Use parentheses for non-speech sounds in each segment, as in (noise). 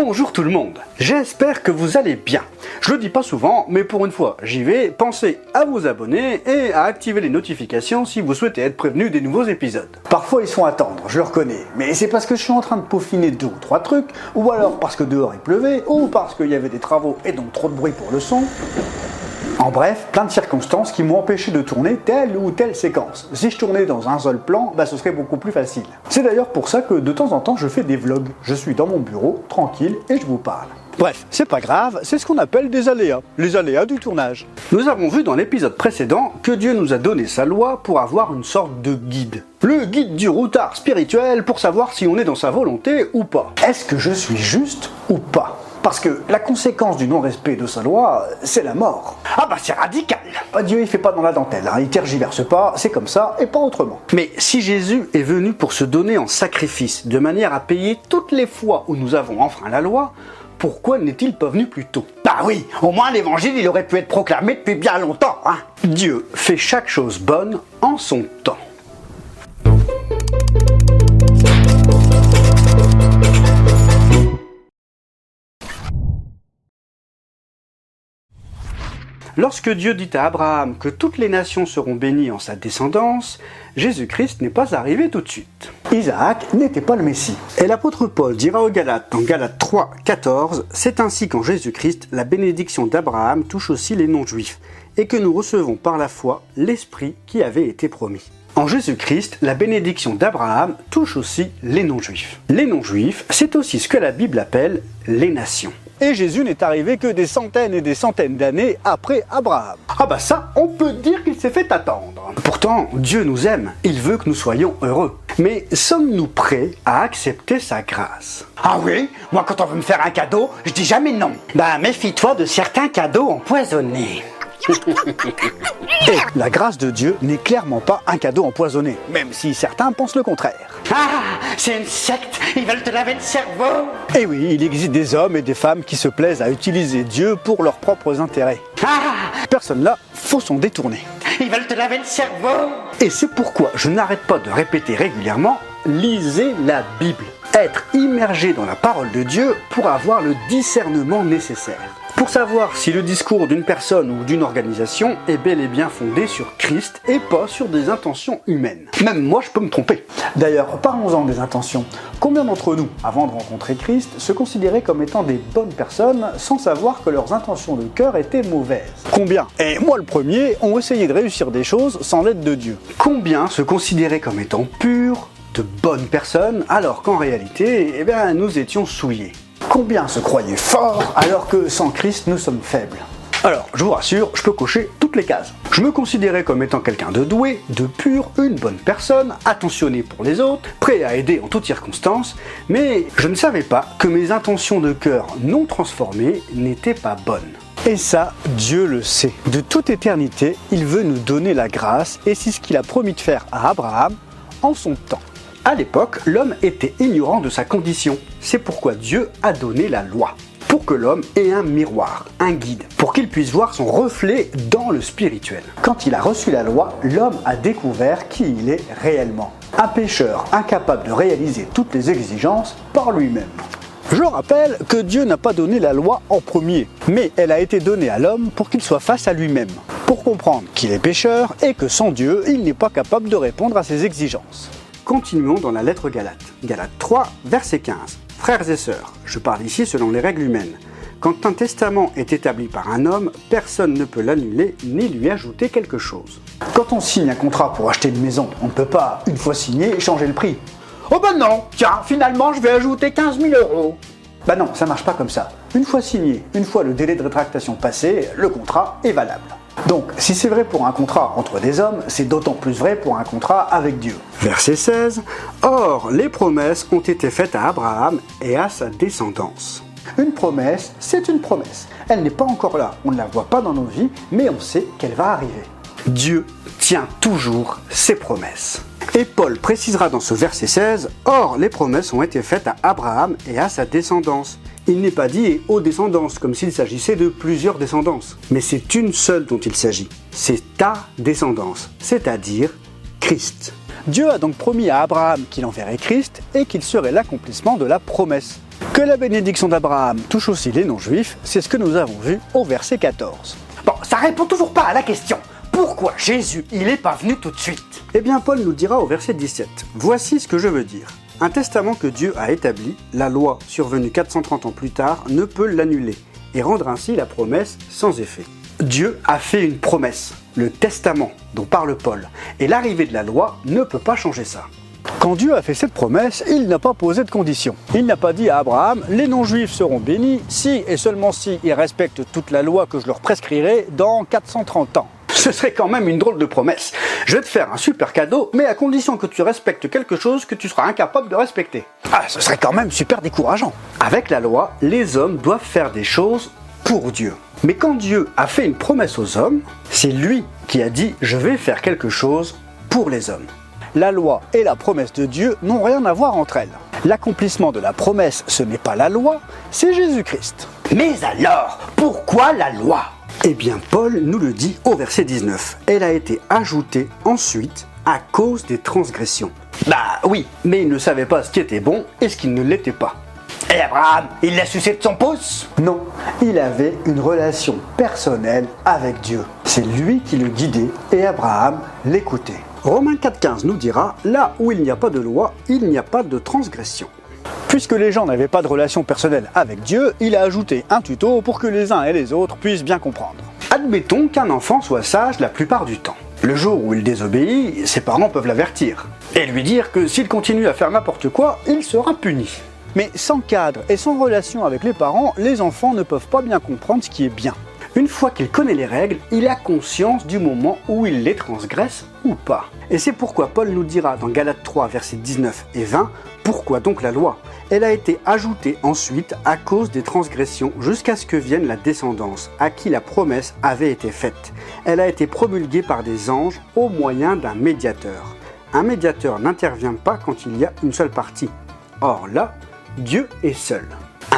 Bonjour tout le monde, j'espère que vous allez bien. Je le dis pas souvent, mais pour une fois, j'y vais. Pensez à vous abonner et à activer les notifications si vous souhaitez être prévenu des nouveaux épisodes. Parfois ils sont à attendre, je le reconnais, mais c'est parce que je suis en train de peaufiner deux ou trois trucs, ou alors parce que dehors il pleuvait, ou parce qu'il y avait des travaux et donc trop de bruit pour le son. En bref, plein de circonstances qui m'ont empêché de tourner telle ou telle séquence. Si je tournais dans un seul plan, bah ce serait beaucoup plus facile. C'est d'ailleurs pour ça que de temps en temps je fais des vlogs. Je suis dans mon bureau, tranquille, et je vous parle. Bref, c'est pas grave, c'est ce qu'on appelle des aléas, les aléas du tournage. Nous avons vu dans l'épisode précédent que Dieu nous a donné sa loi pour avoir une sorte de guide. Le guide du routard spirituel pour savoir si on est dans sa volonté ou pas. Est-ce que je suis juste ou pas? Parce que la conséquence du non-respect de sa loi, c'est la mort. Ah bah c'est radical Dieu il fait pas dans la dentelle, hein, il tergiverse pas, c'est comme ça et pas autrement. Mais si Jésus est venu pour se donner en sacrifice, de manière à payer toutes les fois où nous avons enfreint la loi, pourquoi n'est-il pas venu plus tôt? Bah oui, au moins l'évangile il aurait pu être proclamé depuis bien longtemps, hein Dieu fait chaque chose bonne en son temps. Lorsque Dieu dit à Abraham que toutes les nations seront bénies en sa descendance, Jésus-Christ n'est pas arrivé tout de suite. Isaac n'était pas le Messie. Et l'apôtre Paul dira aux Galates dans Galates 3, 14, C'est ainsi qu'en Jésus-Christ, la bénédiction d'Abraham touche aussi les non-juifs, et que nous recevons par la foi l'Esprit qui avait été promis. En Jésus-Christ, la bénédiction d'Abraham touche aussi les non-juifs. Les non-juifs, c'est aussi ce que la Bible appelle les nations. Et Jésus n'est arrivé que des centaines et des centaines d'années après Abraham. Ah bah ça, on peut dire qu'il s'est fait attendre. Pourtant, Dieu nous aime, il veut que nous soyons heureux. Mais sommes-nous prêts à accepter sa grâce? Ah oui Moi quand on veut me faire un cadeau, je dis jamais non. Bah méfie-toi de certains cadeaux empoisonnés. Et la grâce de Dieu n'est clairement pas un cadeau empoisonné, même si certains pensent le contraire. Ah, c'est une secte, ils veulent te laver le cerveau Et oui, il existe des hommes et des femmes qui se plaisent à utiliser Dieu pour leurs propres intérêts. Ah Personne là, faut s'en détourner. Ils veulent te laver le cerveau Et c'est pourquoi je n'arrête pas de répéter régulièrement, lisez la Bible. Être immergé dans la parole de Dieu pour avoir le discernement nécessaire. Pour savoir si le discours d'une personne ou d'une organisation est bel et bien fondé sur Christ et pas sur des intentions humaines. Même moi, je peux me tromper. D'ailleurs, parlons-en des intentions. Combien d'entre nous, avant de rencontrer Christ, se considéraient comme étant des bonnes personnes sans savoir que leurs intentions de cœur étaient mauvaises? Combien? Et moi le premier, ont essayé de réussir des choses sans l'aide de Dieu Combien se considéraient comme étant purs, de bonnes personnes, alors qu'en réalité, eh bien, nous étions souillés? Combien se croyaient forts alors que sans Christ nous sommes faibles alors, je vous rassure, je peux cocher toutes les cases. Je me considérais comme étant quelqu'un de doué, de pur, une bonne personne, attentionné pour les autres, prêt à aider en toutes circonstances, mais je ne savais pas que mes intentions de cœur non transformées n'étaient pas bonnes. Et ça, Dieu le sait. De toute éternité, il veut nous donner la grâce, et c'est ce qu'il a promis de faire à Abraham en son temps. À l'époque, l'homme était ignorant de sa condition. C'est pourquoi Dieu a donné la loi. Pour que l'homme ait un miroir, un guide, pour qu'il puisse voir son reflet dans le spirituel. Quand il a reçu la loi, l'homme a découvert qui il est réellement. Un pécheur incapable de réaliser toutes les exigences par lui-même. Je rappelle que Dieu n'a pas donné la loi en premier, mais elle a été donnée à l'homme pour qu'il soit face à lui-même, pour comprendre qu'il est pécheur et que sans Dieu, il n'est pas capable de répondre à ses exigences. Continuons dans la lettre Galate. Galate 3, verset 15. Frères et sœurs, je parle ici selon les règles humaines. Quand un testament est établi par un homme, personne ne peut l'annuler ni lui ajouter quelque chose. Quand on signe un contrat pour acheter une maison, on ne peut pas, une fois signé, changer le prix. Oh ben non, tiens, finalement je vais ajouter 15 000 euros. Bah non, ça marche pas comme ça. Une fois signé, une fois le délai de rétractation passé, le contrat est valable. Donc, si c'est vrai pour un contrat entre des hommes, c'est d'autant plus vrai pour un contrat avec Dieu. Verset 16. Or, les promesses ont été faites à Abraham et à sa descendance. Une promesse, c'est une promesse. Elle n'est pas encore là, on ne la voit pas dans nos vies, mais on sait qu'elle va arriver. Dieu tient toujours ses promesses. Et Paul précisera dans ce verset 16, Or les promesses ont été faites à Abraham et à sa descendance. Il n'est pas dit aux descendances, comme s'il s'agissait de plusieurs descendances. Mais c'est une seule dont il s'agit. C'est ta descendance, c'est-à-dire Christ. Dieu a donc promis à Abraham qu'il enverrait Christ et qu'il serait l'accomplissement de la promesse. Que la bénédiction d'Abraham touche aussi les non-juifs, c'est ce que nous avons vu au verset 14. Bon, ça répond toujours pas à la question. Pourquoi Jésus, il n'est pas venu tout de suite? Eh bien, Paul nous dira au verset 17 Voici ce que je veux dire. Un testament que Dieu a établi, la loi survenue 430 ans plus tard, ne peut l'annuler et rendre ainsi la promesse sans effet. Dieu a fait une promesse, le testament dont parle Paul, et l'arrivée de la loi ne peut pas changer ça. Quand Dieu a fait cette promesse, il n'a pas posé de conditions. Il n'a pas dit à Abraham, les non-juifs seront bénis si et seulement si ils respectent toute la loi que je leur prescrirai dans 430 ans. (laughs) Ce serait quand même une drôle de promesse. Je vais te faire un super cadeau, mais à condition que tu respectes quelque chose que tu seras incapable de respecter. Ah, ce serait quand même super décourageant. Avec la loi, les hommes doivent faire des choses pour Dieu. Mais quand Dieu a fait une promesse aux hommes, c'est lui qui a dit je vais faire quelque chose pour les hommes. La loi et la promesse de Dieu n'ont rien à voir entre elles. L'accomplissement de la promesse, ce n'est pas la loi, c'est Jésus-Christ. Mais alors, pourquoi la loi? Eh bien, Paul nous le dit au verset 19. Elle a été ajoutée ensuite à cause des transgressions. Bah oui, Mais il ne savait pas ce qui était bon et ce qui ne l'était pas. et Abraham, il l'a sucé de son pouce? Non, il avait une relation personnelle avec Dieu. C'est lui qui le guidait et Abraham l'écoutait. Romains 4.15 nous dira, là où il n'y a pas de loi, il n'y a pas de transgression. Puisque les gens n'avaient pas de relation personnelle avec Dieu, il a ajouté un tuto pour que les uns et les autres puissent bien comprendre. Admettons qu'un enfant soit sage la plupart du temps. Le jour où il désobéit, ses parents peuvent l'avertir et lui dire que s'il continue à faire n'importe quoi, il sera puni. Mais sans cadre et sans relation avec les parents, les enfants ne peuvent pas bien comprendre ce qui est bien. Une fois qu'il connaît les règles, il a conscience du moment où il les transgresse ou pas. Et c'est pourquoi Paul nous dira dans Galates 3, versets 19 et 20, pourquoi donc la loi? Elle a été ajoutée ensuite à cause des transgressions jusqu'à ce que vienne la descendance, à qui la promesse avait été faite. Elle a été promulguée par des anges au moyen d'un médiateur. Un médiateur n'intervient pas quand il y a une seule partie. Or là, Dieu est seul.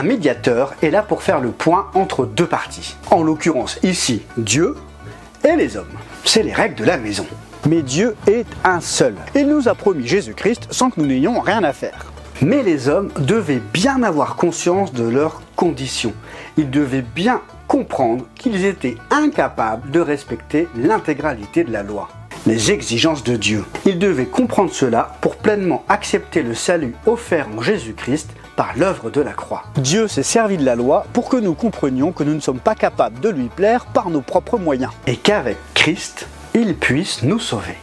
Un médiateur est là pour faire le point entre deux parties. En l'occurrence ici, Dieu et les hommes. C'est les règles de la maison. Mais Dieu est un seul. Il nous a promis Jésus-Christ sans que nous n'ayons rien à faire. Mais les hommes devaient bien avoir conscience de leurs conditions. Ils devaient bien comprendre qu'ils étaient incapables de respecter l'intégralité de la loi les exigences de Dieu. Ils devaient comprendre cela pour pleinement accepter le salut offert en Jésus-Christ par l'œuvre de la croix. Dieu s'est servi de la loi pour que nous comprenions que nous ne sommes pas capables de lui plaire par nos propres moyens. Et qu'avec Christ, il puisse nous sauver.